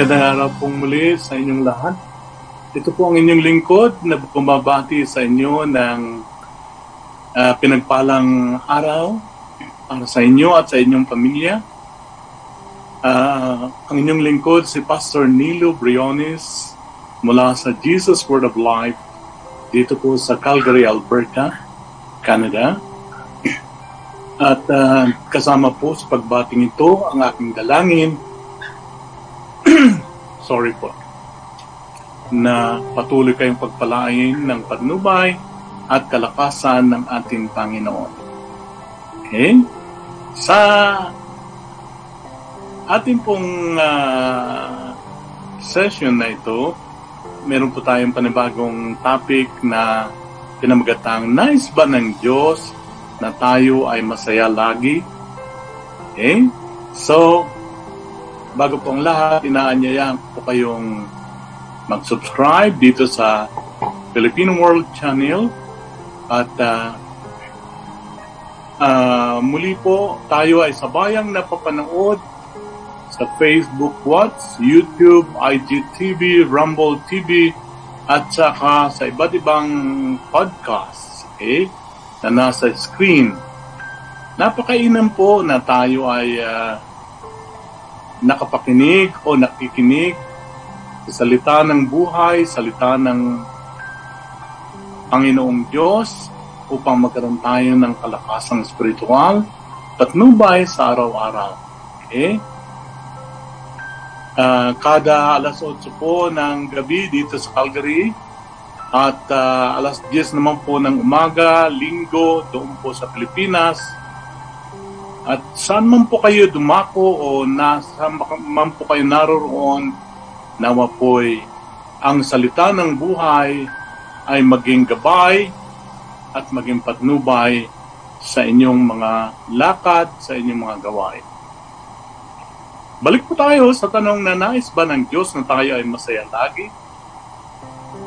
Magandang araw pong muli sa inyong lahat. Ito po ang inyong lingkod na bumabati sa inyo ng uh, pinagpalang araw para sa inyo at sa inyong pamilya. Uh, ang inyong lingkod si Pastor Nilo Briones mula sa Jesus Word of Life dito po sa Calgary, Alberta, Canada. At uh, kasama po sa pagbating ito ang aking dalangin sorry po, na patuloy kayong pagpalain ng patnubay at kalakasan ng ating Panginoon. Okay? Sa ating pong uh, session na ito, meron po tayong panibagong topic na pinamagatang Nais ba ng Diyos na tayo ay masaya lagi? Okay? So, bago po ang lahat, inaanyayahan po kayong mag-subscribe dito sa Filipino World Channel at uh, uh, muli po tayo ay sabayang napapanood sa Facebook Watch, YouTube, IGTV, Rumble TV at saka sa iba't ibang podcast okay, na nasa screen. Napakainam po na tayo ay uh, nakapakinig o nakikinig sa salita ng buhay, salita ng Panginoong Diyos upang magkaroon tayo ng kalakasang spiritual patnubay sa araw-araw. Okay? Uh, kada alas 8 po ng gabi dito sa Calgary at uh, alas 10 naman po ng umaga, linggo, doon po sa Pilipinas, at saan man po kayo dumako o nasa man po kayo naroroon, nawa po'y ang salita ng buhay ay maging gabay at maging patnubay sa inyong mga lakad, sa inyong mga gawain. Balik po tayo sa tanong na nais ba ng Diyos na tayo ay masaya lagi?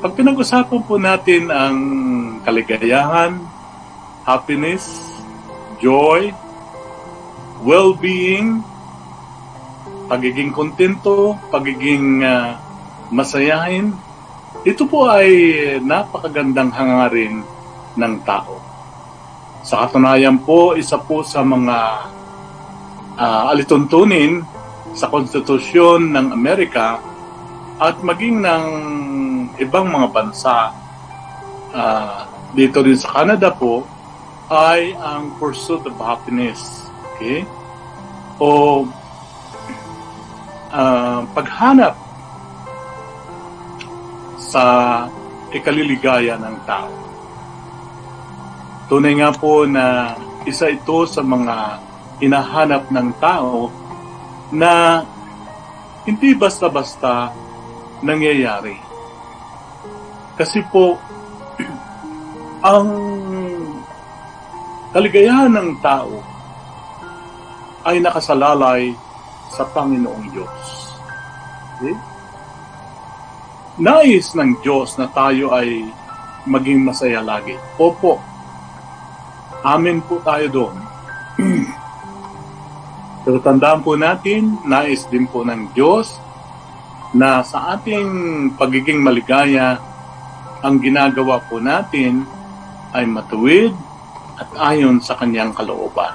Pag pinag-usapan po natin ang kaligayahan, happiness, joy, well-being, pagiging kontento, pagiging uh, masayahin, ito po ay napakagandang hangarin ng tao. Sa katunayan po, isa po sa mga uh, alituntunin sa konstitusyon ng Amerika at maging ng ibang mga bansa uh, dito rin sa Canada po ay ang pursuit of happiness lalaki o uh, paghanap sa ikaliligaya ng tao. Tunay nga po na isa ito sa mga hinahanap ng tao na hindi basta-basta nangyayari. Kasi po, ang kaligayahan ng tao ay nakasalalay sa Panginoong Diyos. Okay? Nais ng Diyos na tayo ay maging masaya lagi. Opo, amin po tayo doon. Pero tandaan po natin, nais din po ng Diyos na sa ating pagiging maligaya, ang ginagawa po natin ay matuwid at ayon sa kanyang kalooban.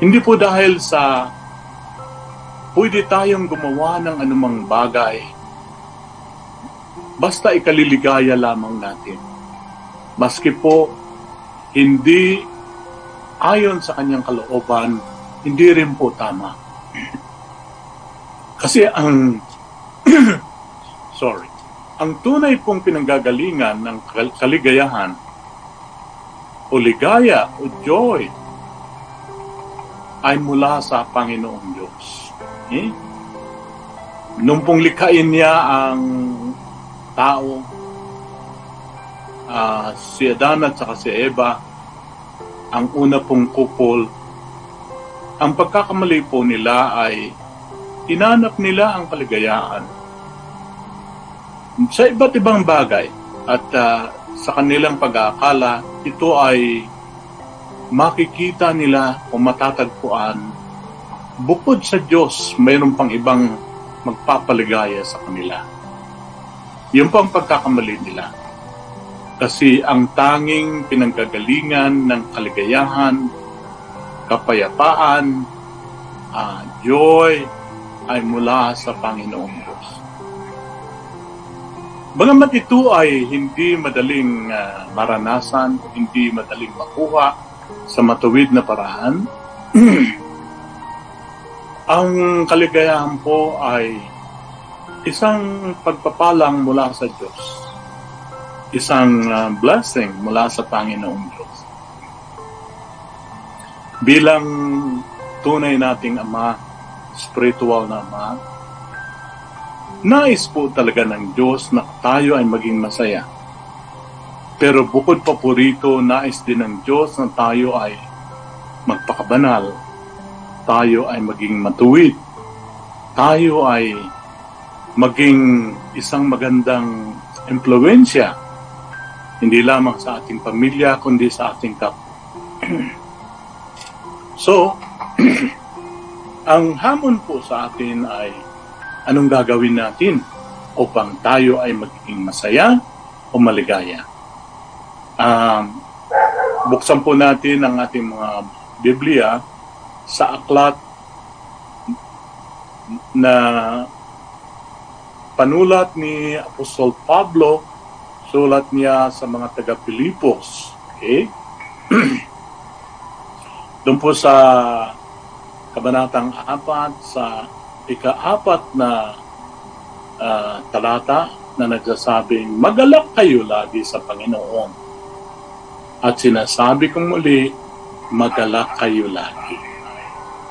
Hindi po dahil sa pwede tayong gumawa ng anumang bagay. Basta ikaliligaya lamang natin. Maski po hindi ayon sa kanyang kalooban, hindi rin po tama. Kasi ang sorry, ang tunay pong pinanggagalingan ng kaligayahan o ligaya o joy ay mula sa Panginoong Diyos. Eh? Nung pong likhain niya ang tao, uh, si Adan at saka si Eva, ang una pong kupol, ang pagkakamali po nila ay inanap nila ang kaligayaan sa iba't ibang bagay at uh, sa kanilang pag-aakala, ito ay makikita nila o matatagpuan bukod sa Diyos, mayroon pang ibang magpapaligaya sa kanila. Yun po ang pagkakamali nila. Kasi ang tanging pinanggagalingan ng kaligayahan, kapayapaan, uh, joy ay mula sa Panginoong Diyos. Bagamat ito ay hindi madaling uh, maranasan, hindi madaling makuha sa matuwid na paraan, ang kaligayahan po ay isang pagpapalang mula sa Diyos. Isang uh, blessing mula sa Panginoong Diyos. Bilang tunay nating Ama, spiritual na Ama, nais po talaga ng Diyos na tayo ay maging masaya. Pero bukod pa po rito, nais din ng Diyos na tayo ay magpakabanal. Tayo ay maging matuwid. Tayo ay maging isang magandang impluensya hindi lamang sa ating pamilya kundi sa ating kap. so, ang hamon po sa atin ay anong gagawin natin upang tayo ay magiging masaya o maligaya. Um, buksan po natin ang ating mga Biblia sa aklat na panulat ni Apostol Pablo, sulat niya sa mga taga-Pilipos. Okay? Doon po sa kabanatang apat sa ika-apat na uh, talata na nagsasabing, Magalak kayo lagi sa Panginoon. At sinasabi kong muli, magalak kayo lagi.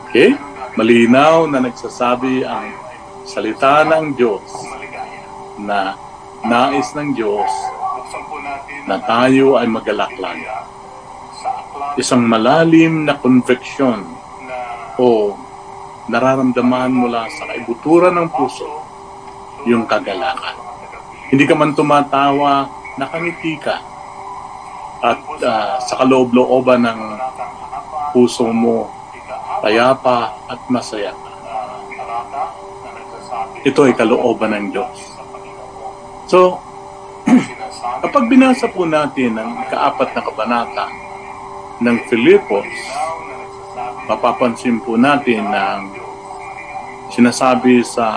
Okay? Malinaw na nagsasabi ang salita ng Diyos na nais ng Diyos na tayo ay magalaklag. Isang malalim na conviction o nararamdaman mula sa kaibuturan ng puso yung kagalakan. Hindi ka man tumatawa, nakangiti ka. At uh, sa kaloob-looban ng puso mo, payapa at masaya. Ito ay kalooban ng Diyos. So, kapag binasa po natin ang kaapat na kabanata ng Filipos, mapapansin po natin na sinasabi sa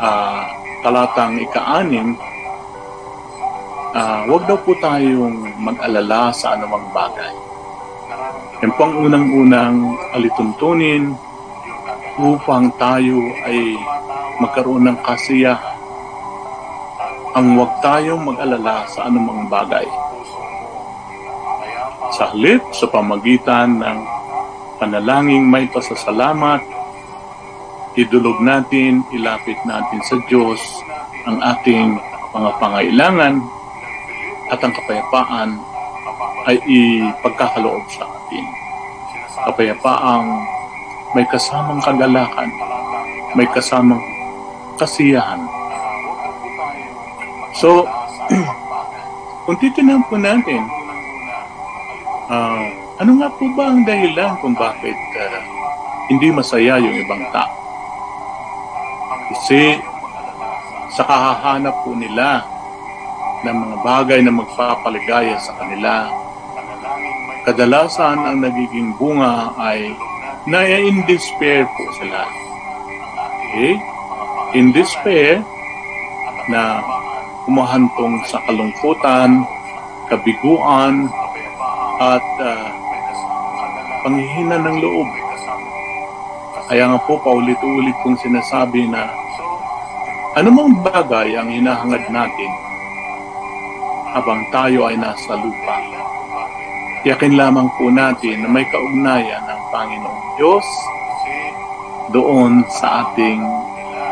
uh, talatang ika-anim, uh, huwag daw po tayong mag-alala sa anumang bagay. Yan po ang unang-unang alituntunin upang tayo ay magkaroon ng kasiyahan ang huwag tayong mag-alala sa anumang bagay. Sa halip, sa pamagitan ng panalangin may pasasalamat, idulog natin, ilapit natin sa Diyos ang ating mga pangailangan at ang kapayapaan ay ipagkakaloob sa atin. Kapayapaang may kasamang kagalakan, may kasamang kasiyahan, So, kung titignan po natin, uh, ano nga po ba ang dahilan kung bakit uh, hindi masaya yung ibang tao? Kasi sa kahahanap po nila ng mga bagay na magpapaligaya sa kanila, kadalasan ang nagiging bunga ay na in despair po sila. Okay? In despair na humahantong sa kalungkutan, kabiguan, at uh, panghihina ng loob. Kaya nga po paulit-ulit kong sinasabi na anumang bagay ang hinahangad natin habang tayo ay nasa lupa. Tiyakin lamang po natin na may kaugnayan ng Panginoong Diyos doon sa ating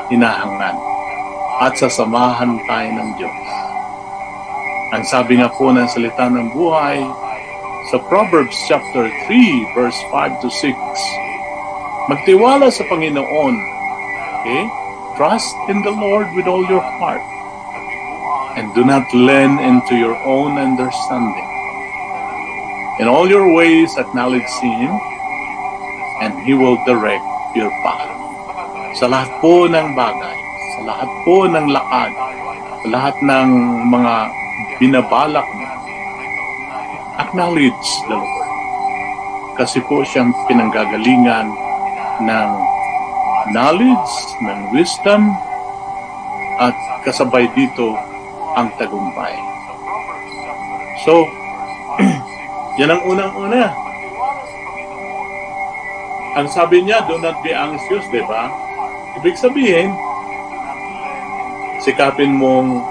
hinahangad at sasamahan tayo ng Diyos. Ang sabi nga po ng salita ng buhay sa Proverbs chapter 3 verse 5 to 6, magtiwala sa Panginoon. Okay? Trust in the Lord with all your heart and do not lean into your own understanding. In all your ways acknowledge Him and He will direct your path. sa lahat po ng bagay, sa lahat po ng lakad, sa lahat ng mga binabalak mo. Acknowledge the Lord. Kasi po siyang pinanggagalingan ng knowledge, ng wisdom, at kasabay dito ang tagumpay. So, yan ang unang-una. Ang sabi niya, do not be anxious, di ba? Ibig sabihin, sikapin mong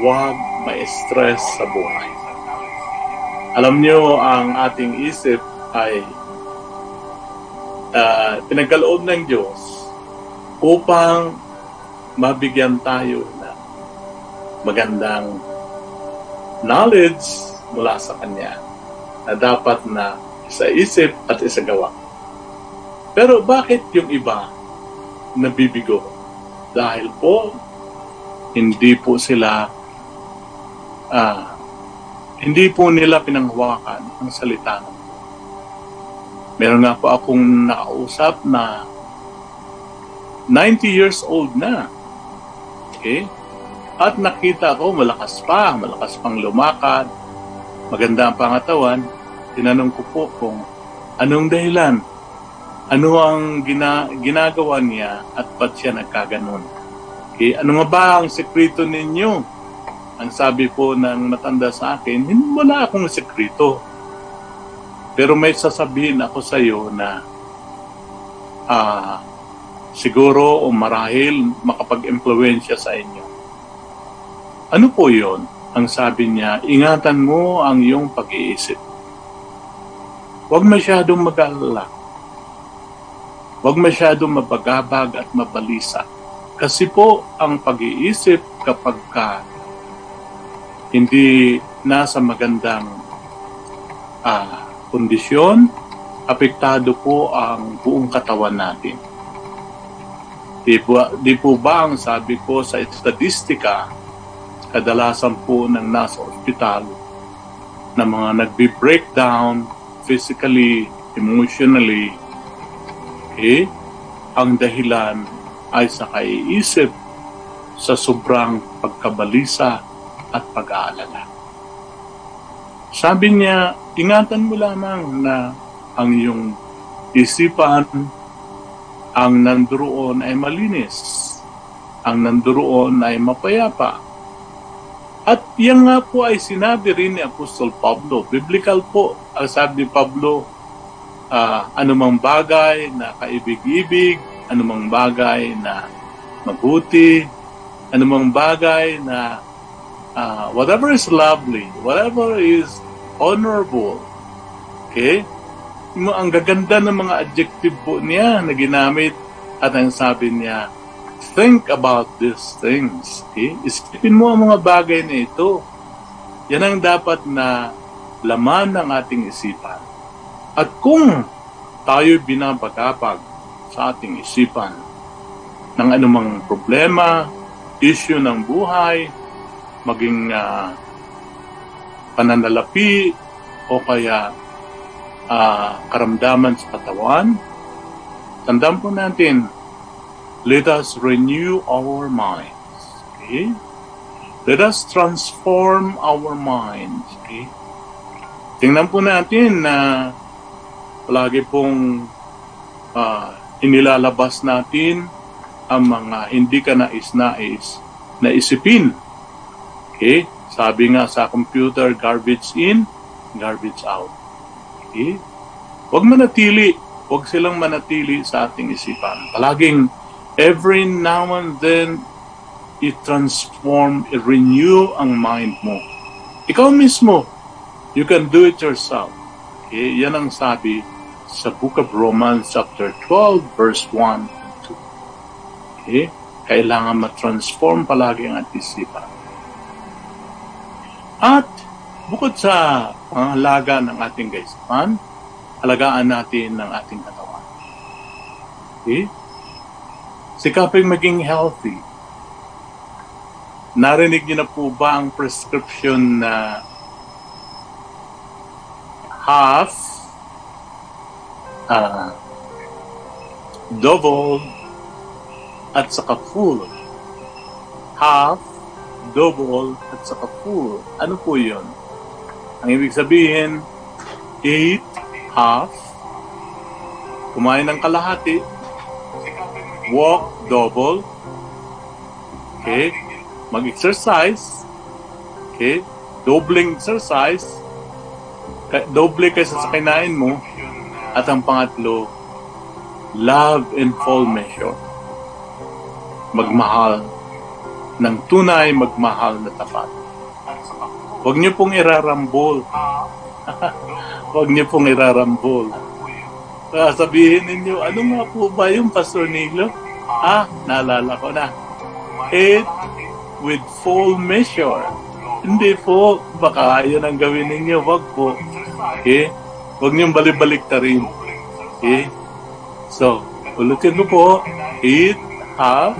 huwag ma-stress sa buhay. Alam niyo, ang ating isip ay uh, pinagkaloob ng Diyos upang mabigyan tayo magandang knowledge mula sa Kanya na dapat na sa isip at isagawa. Pero bakit yung iba nabibigo? Dahil po, hindi po sila, ah, hindi po nila pinanghawakan ang salita ng Meron nga po akong nakausap na 90 years old na. Okay? At nakita ko malakas pa, malakas pang lumakad, maganda ang pangatawan. Tinanong ko po kung anong dahilan, ano ang gina, ginagawa niya at ba't siya nagkaganon. Okay? Ano nga ba ang sekreto ninyo? Ang sabi po ng matanda sa akin, wala akong sekreto. Pero may sasabihin ako sa iyo na uh, siguro o marahil makapag-impluensya sa inyo. Ano po yon? Ang sabi niya, ingatan mo ang iyong pag-iisip. Huwag masyadong mag-alala. Huwag masyadong mabagabag at mabalisa. Kasi po ang pag-iisip kapag ka hindi nasa magandang uh, kondisyon, apektado po ang buong katawan natin. Di po, di po ba ang sabi ko sa statistika, kadalasan po ng nasa ospital na mga nagbe-breakdown physically, emotionally, eh, ang dahilan ay sa kaiisip sa sobrang pagkabalisa at pag-aalala. Sabi niya, ingatan mo lamang na ang iyong isipan, ang nandoon ay malinis, ang nandoon ay mapayapa. At yan nga po ay sinabi rin ni Apostol Pablo. Biblical po, ang sabi ni Pablo, uh, anumang bagay na kaibig-ibig, anumang bagay na mabuti, anumang bagay na uh, whatever is lovely, whatever is honorable, okay? Ang gaganda ng mga adjective po niya na ginamit at ang sabi niya, think about these things. Okay? Isipin mo ang mga bagay na ito. Yan ang dapat na laman ng ating isipan. At kung tayo binabagapag sa ating isipan ng anumang problema, issue ng buhay, maging uh, pananalapi o kaya uh, karamdaman sa katawan. Tandaan po natin, let us renew our minds. Okay? Let us transform our minds. Okay? Tingnan po natin na palagi pong uh, inilalabas natin ang mga hindi ka nais-nais na isipin Okay? Sabi nga sa computer, garbage in, garbage out. Okay? Huwag manatili. Huwag silang manatili sa ating isipan. Palaging, every now and then, i-transform, i-renew ang mind mo. Ikaw mismo, you can do it yourself. Okay? Yan ang sabi sa Book of Romans chapter 12 verse 1 and 2. Okay? Kailangan ma-transform palagi ang ating isipan. At bukod sa pangalaga ng ating kaisipan, alagaan natin ng ating katawan. Okay? Sikaping maging healthy. Narinig niyo na po ba ang prescription na half uh, double at saka full. Half, double, at saka full. Ano po yun? Ang ibig sabihin, eat, half, kumain ng kalahati, walk, double, okay, mag-exercise, okay, dobling exercise, ka- doble kaysa sa kinain mo, at ang pangatlo, love in full measure. Magmahal ng tunay, magmahal na tapat. Huwag niyo pong irarambol. Huwag niyo pong irarambol. Kaya sabihin ninyo, ano nga po ba yung Pastor Nilo? Ah, naalala ko na. Eat with full measure. Hindi po, baka yun ang gawin ninyo. Wag po. Okay? Huwag niyong balibalik ta rin. Okay? So, ulitin mo po. Eat, half,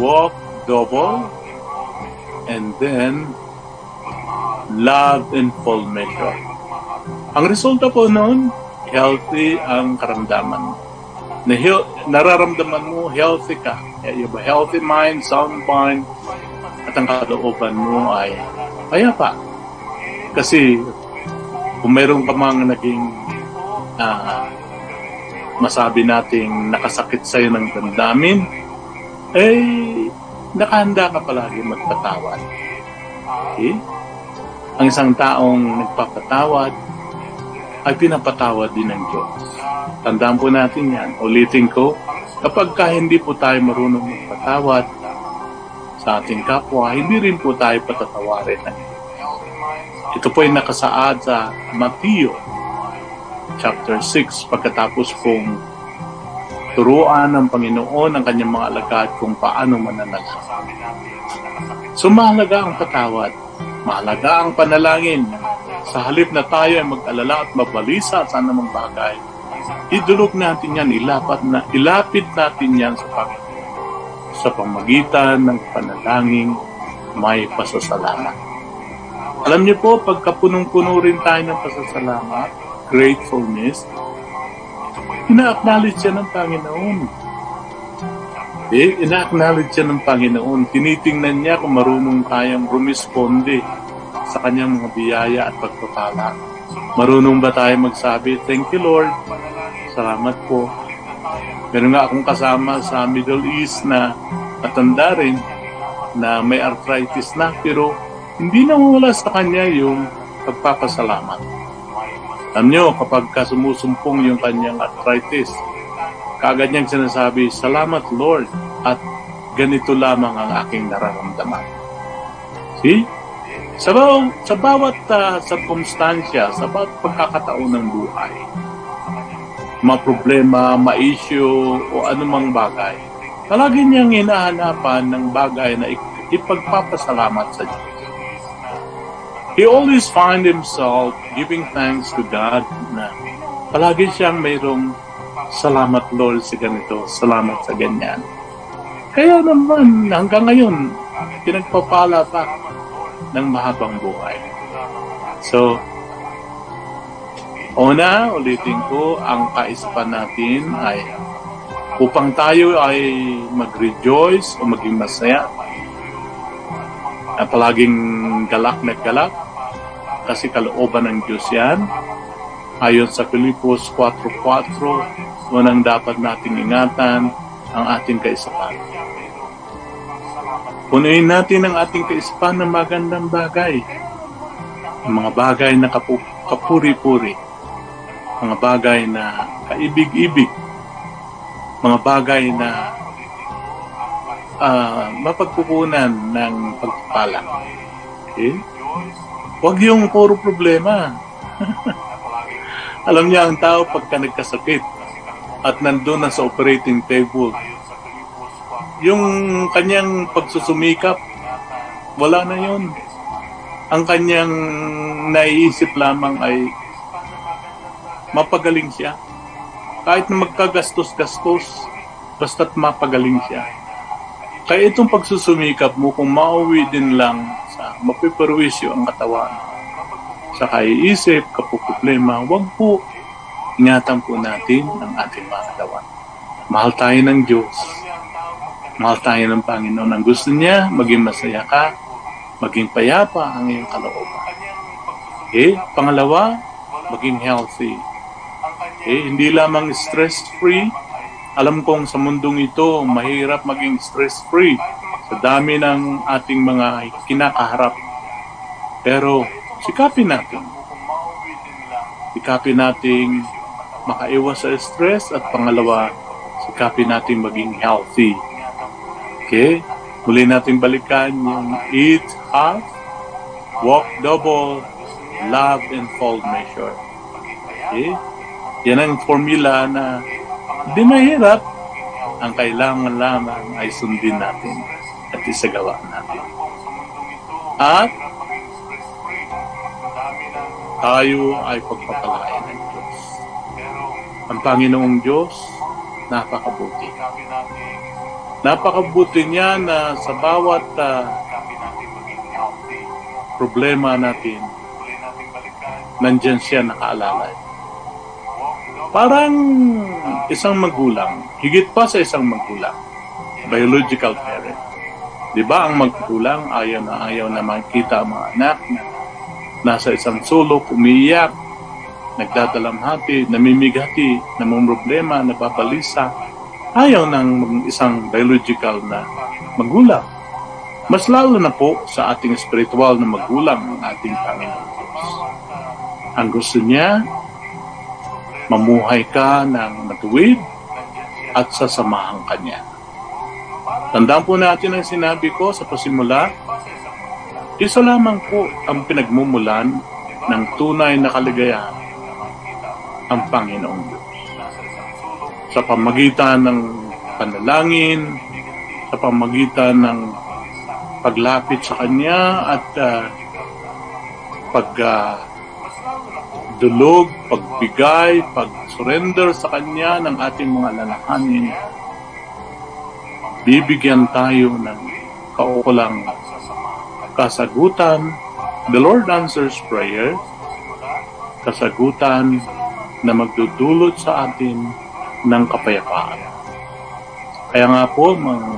walk, double, and then love in full measure. Ang resulta po noon, healthy ang karamdaman. Na heal- nararamdaman mo, healthy ka. You have a healthy mind, sound mind, at ang kalooban mo ay payapa. Kasi kung meron ka mang naging ah, masabi nating nakasakit sa'yo ng damdamin, eh, nakahanda ka palagi magpatawad. Okay? Ang isang taong nagpapatawad ay pinapatawad din ng Diyos. Tandaan po natin yan. Ulitin ko, kapag ka hindi po tayo marunong magpatawad sa ating kapwa, hindi rin po tayo patatawarin ng Diyos. Ito po ay nakasaad sa Matthew chapter 6 pagkatapos pong turuan ng Panginoon ang kanyang mga alagad kung paano mananalangin. So mahalaga ang patawad. Mahalaga ang panalangin. Sa halip na tayo ay mag-alala at mabalisa sa anumang bagay, idulog natin yan, ilapat na, ilapit natin yan sa Panginoon sa pamagitan ng panalangin may pasasalamat. Alam niyo po, pagka punong-puno rin tayo ng pasasalamat, gratefulness, ina-acknowledge yan ng Panginoon. Eh, ina-acknowledge yan ng Panginoon. Tinitingnan niya kung marunong tayong rumisponde sa kanyang mga biyaya at pagpapala. Marunong ba tayo magsabi, Thank you Lord, salamat po. Meron nga akong kasama sa Middle East na matanda rin na may arthritis na pero hindi na wala sa kanya yung pagpapasalamat. Alam nyo, kapag kasumusumpong yung kanyang arthritis, kagad niyang sinasabi, Salamat Lord at ganito lamang ang aking nararamdaman. See? Sa, baw- sa bawat uh, circumstansya, sa bawat pagkakataon ng buhay, mga problema, ma-issue o anumang bagay, palagi niyang hinahanapan ng bagay na ip- ipagpapasalamat sa Diyos. He always find himself giving thanks to God na palagi siyang mayroong salamat Lord sa ganito, salamat sa ganyan. Kaya naman hanggang ngayon, pinagpapala pa ng mahabang buhay. So, una, ulitin ko, ang kaisipan natin ay upang tayo ay mag-rejoice o maging masaya na palaging galak na galak kasi kalooban ng Diyos yan. Ayon sa Filipos 4.4, unang dapat nating ingatan ang ating kaisipan. Punuin natin ang ating kaisipan ng magandang bagay. Ang mga bagay na kapu- kapuri-puri. Mga bagay na kaibig-ibig. Mga bagay na ah, mapagkukunan ng pagpapala. Okay? Huwag yung puro problema. Alam niya ang tao pagka nagkasakit at nandun na sa operating table, yung kanyang pagsusumikap, wala na yun. Ang kanyang naiisip lamang ay mapagaling siya. Kahit na magkagastos-gastos, basta't mapagaling siya. Kaya itong pagsusumikap mo, kung mauwi din lang sa mapiperwisyo ang katawan, sa kaiisip, kapuproblema, wag po ingatan po natin ang ating mga katawan. Mahal tayo ng Diyos. Mahal tayo ng Panginoon. Ang gusto niya, maging masaya ka, maging payapa ang iyong kalooban. Okay? Pangalawa, maging healthy. Okay? Hindi lamang stress-free. Alam kong sa mundong ito, mahirap maging stress-free sa dami ng ating mga kinakaharap. Pero sikapin natin. Sikapin nating makaiwas sa stress at pangalawa, sikapin nating maging healthy. Okay? Muli nating balikan yung eat half, walk double, love in full measure. Okay? Yan ang formula na hindi mahirap. Ang kailangan lamang ay sundin natin at isagawa natin. At tayo ay pagpapalain ng Diyos. Ang Panginoong Diyos, napakabuti. Napakabuti niya na sa bawat uh, problema natin, nandyan siya nakaalala. Parang isang magulang, higit pa sa isang magulang, biological parent. Di ba ang magulang ayaw na ayaw na makita ang mga anak na nasa isang sulok, umiiyak, nagdadalamhati, namimigati, namumroblema, nababalisa, ayaw ng isang biological na magulang. Mas lalo na po sa ating spiritual na magulang ang ating Panginoon Diyos. Ang gusto niya, mamuhay ka ng matuwid at sasamahan ka niya. Tandaan po natin ang sinabi ko sa pasimula, isa lamang po ang pinagmumulan ng tunay na kaligayahan, ang Panginoong Diyos. Sa pamagitan ng panalangin, sa pamagitan ng paglapit sa Kanya at uh, pag uh, pagbigay, pag-surrender sa Kanya ng ating mga lalahanin, bibigyan tayo ng kaukulang kasagutan. The Lord answers prayer, kasagutan na magdudulot sa atin ng kapayapaan. Kaya nga po, mga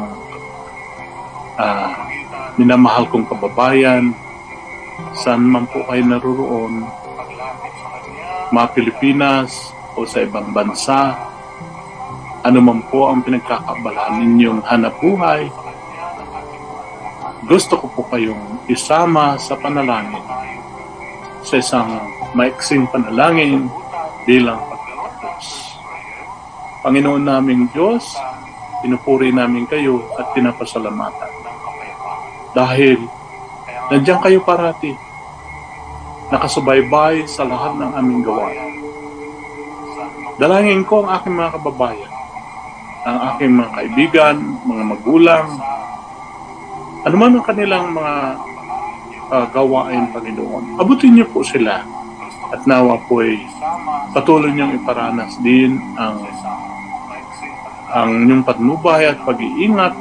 uh, minamahal kong kababayan, saan man po kayo naruroon, mga Pilipinas o sa ibang bansa, ano man po ang pinagkakabalaan ninyong hanap buhay, gusto ko po kayong isama sa panalangin sa isang maiksing panalangin bilang. Panginoon naming Diyos, pinupuri namin kayo at pinapasalamatan. Dahil nandiyan kayo parati, nakasubaybay sa lahat ng aming gawain. Dalangin ko ang aking mga kababayan, ang aking mga kaibigan, mga magulang, ano man ang kanilang mga uh, gawain, Panginoon. Abutin niyo po sila at nawa po ay patuloy niyong iparanas din ang ang inyong patnubay at pag-iingat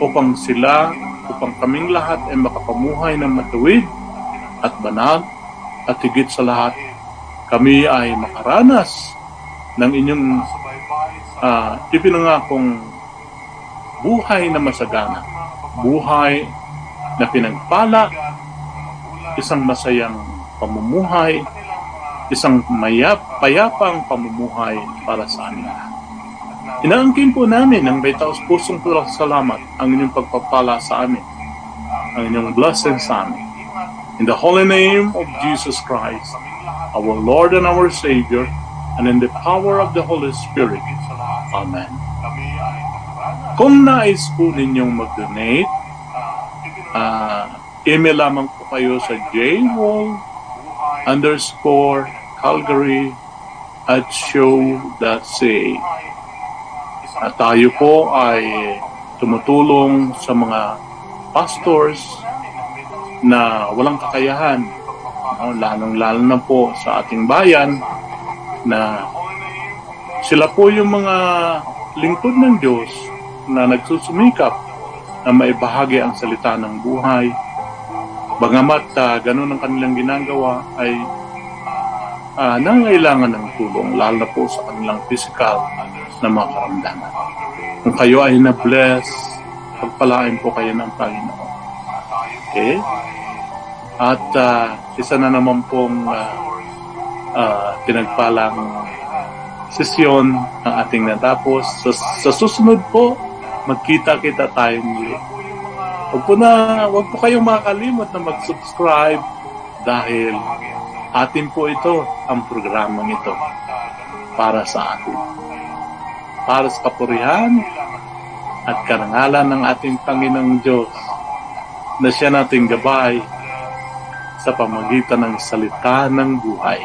upang sila, upang kaming lahat ay makapamuhay ng matuwid at banal at higit sa lahat, kami ay makaranas ng inyong uh, ipinangakong buhay na masagana, buhay na pinagpala, isang masayang pamumuhay, isang mayap, payapang pamumuhay para sa amin lahat. Inaangkin po namin ng may taos pusong salamat ang inyong pagpapala sa amin, ang inyong blessing sa amin. In the holy name of Jesus Christ, our Lord and our Savior, and in the power of the Holy Spirit. Amen. Kung nais po ninyong mag-donate, uh, email lamang po kayo sa jwall underscore Calgary at show.ca. At tayo po ay tumutulong sa mga pastors na walang kakayahan, no, lalong-lalo na po sa ating bayan na sila po yung mga lingkod ng Diyos na nagsusumikap na maibahagi ang salita ng buhay. Bagamat uh, ganun ang kanilang ginagawa ay uh, nangailangan ng tulong, lalo na po sa kanilang physical na mga karamdaman. Kung kayo ay na-bless pagpalain po kayo ng Panginoon. Okay? At ah, isa na naman pong ah, ah, pinagpalang sesyon ang ating natapos. Sa, sa susunod po, magkita-kita tayo muli. Huwag po na, huwag po kayong makakalimot na mag-subscribe dahil atin po ito ang programang ito para sa atin. Para sa kapurihan at karangalan ng ating Panginoong Diyos na siya nating gabay sa pamagitan ng salita ng buhay.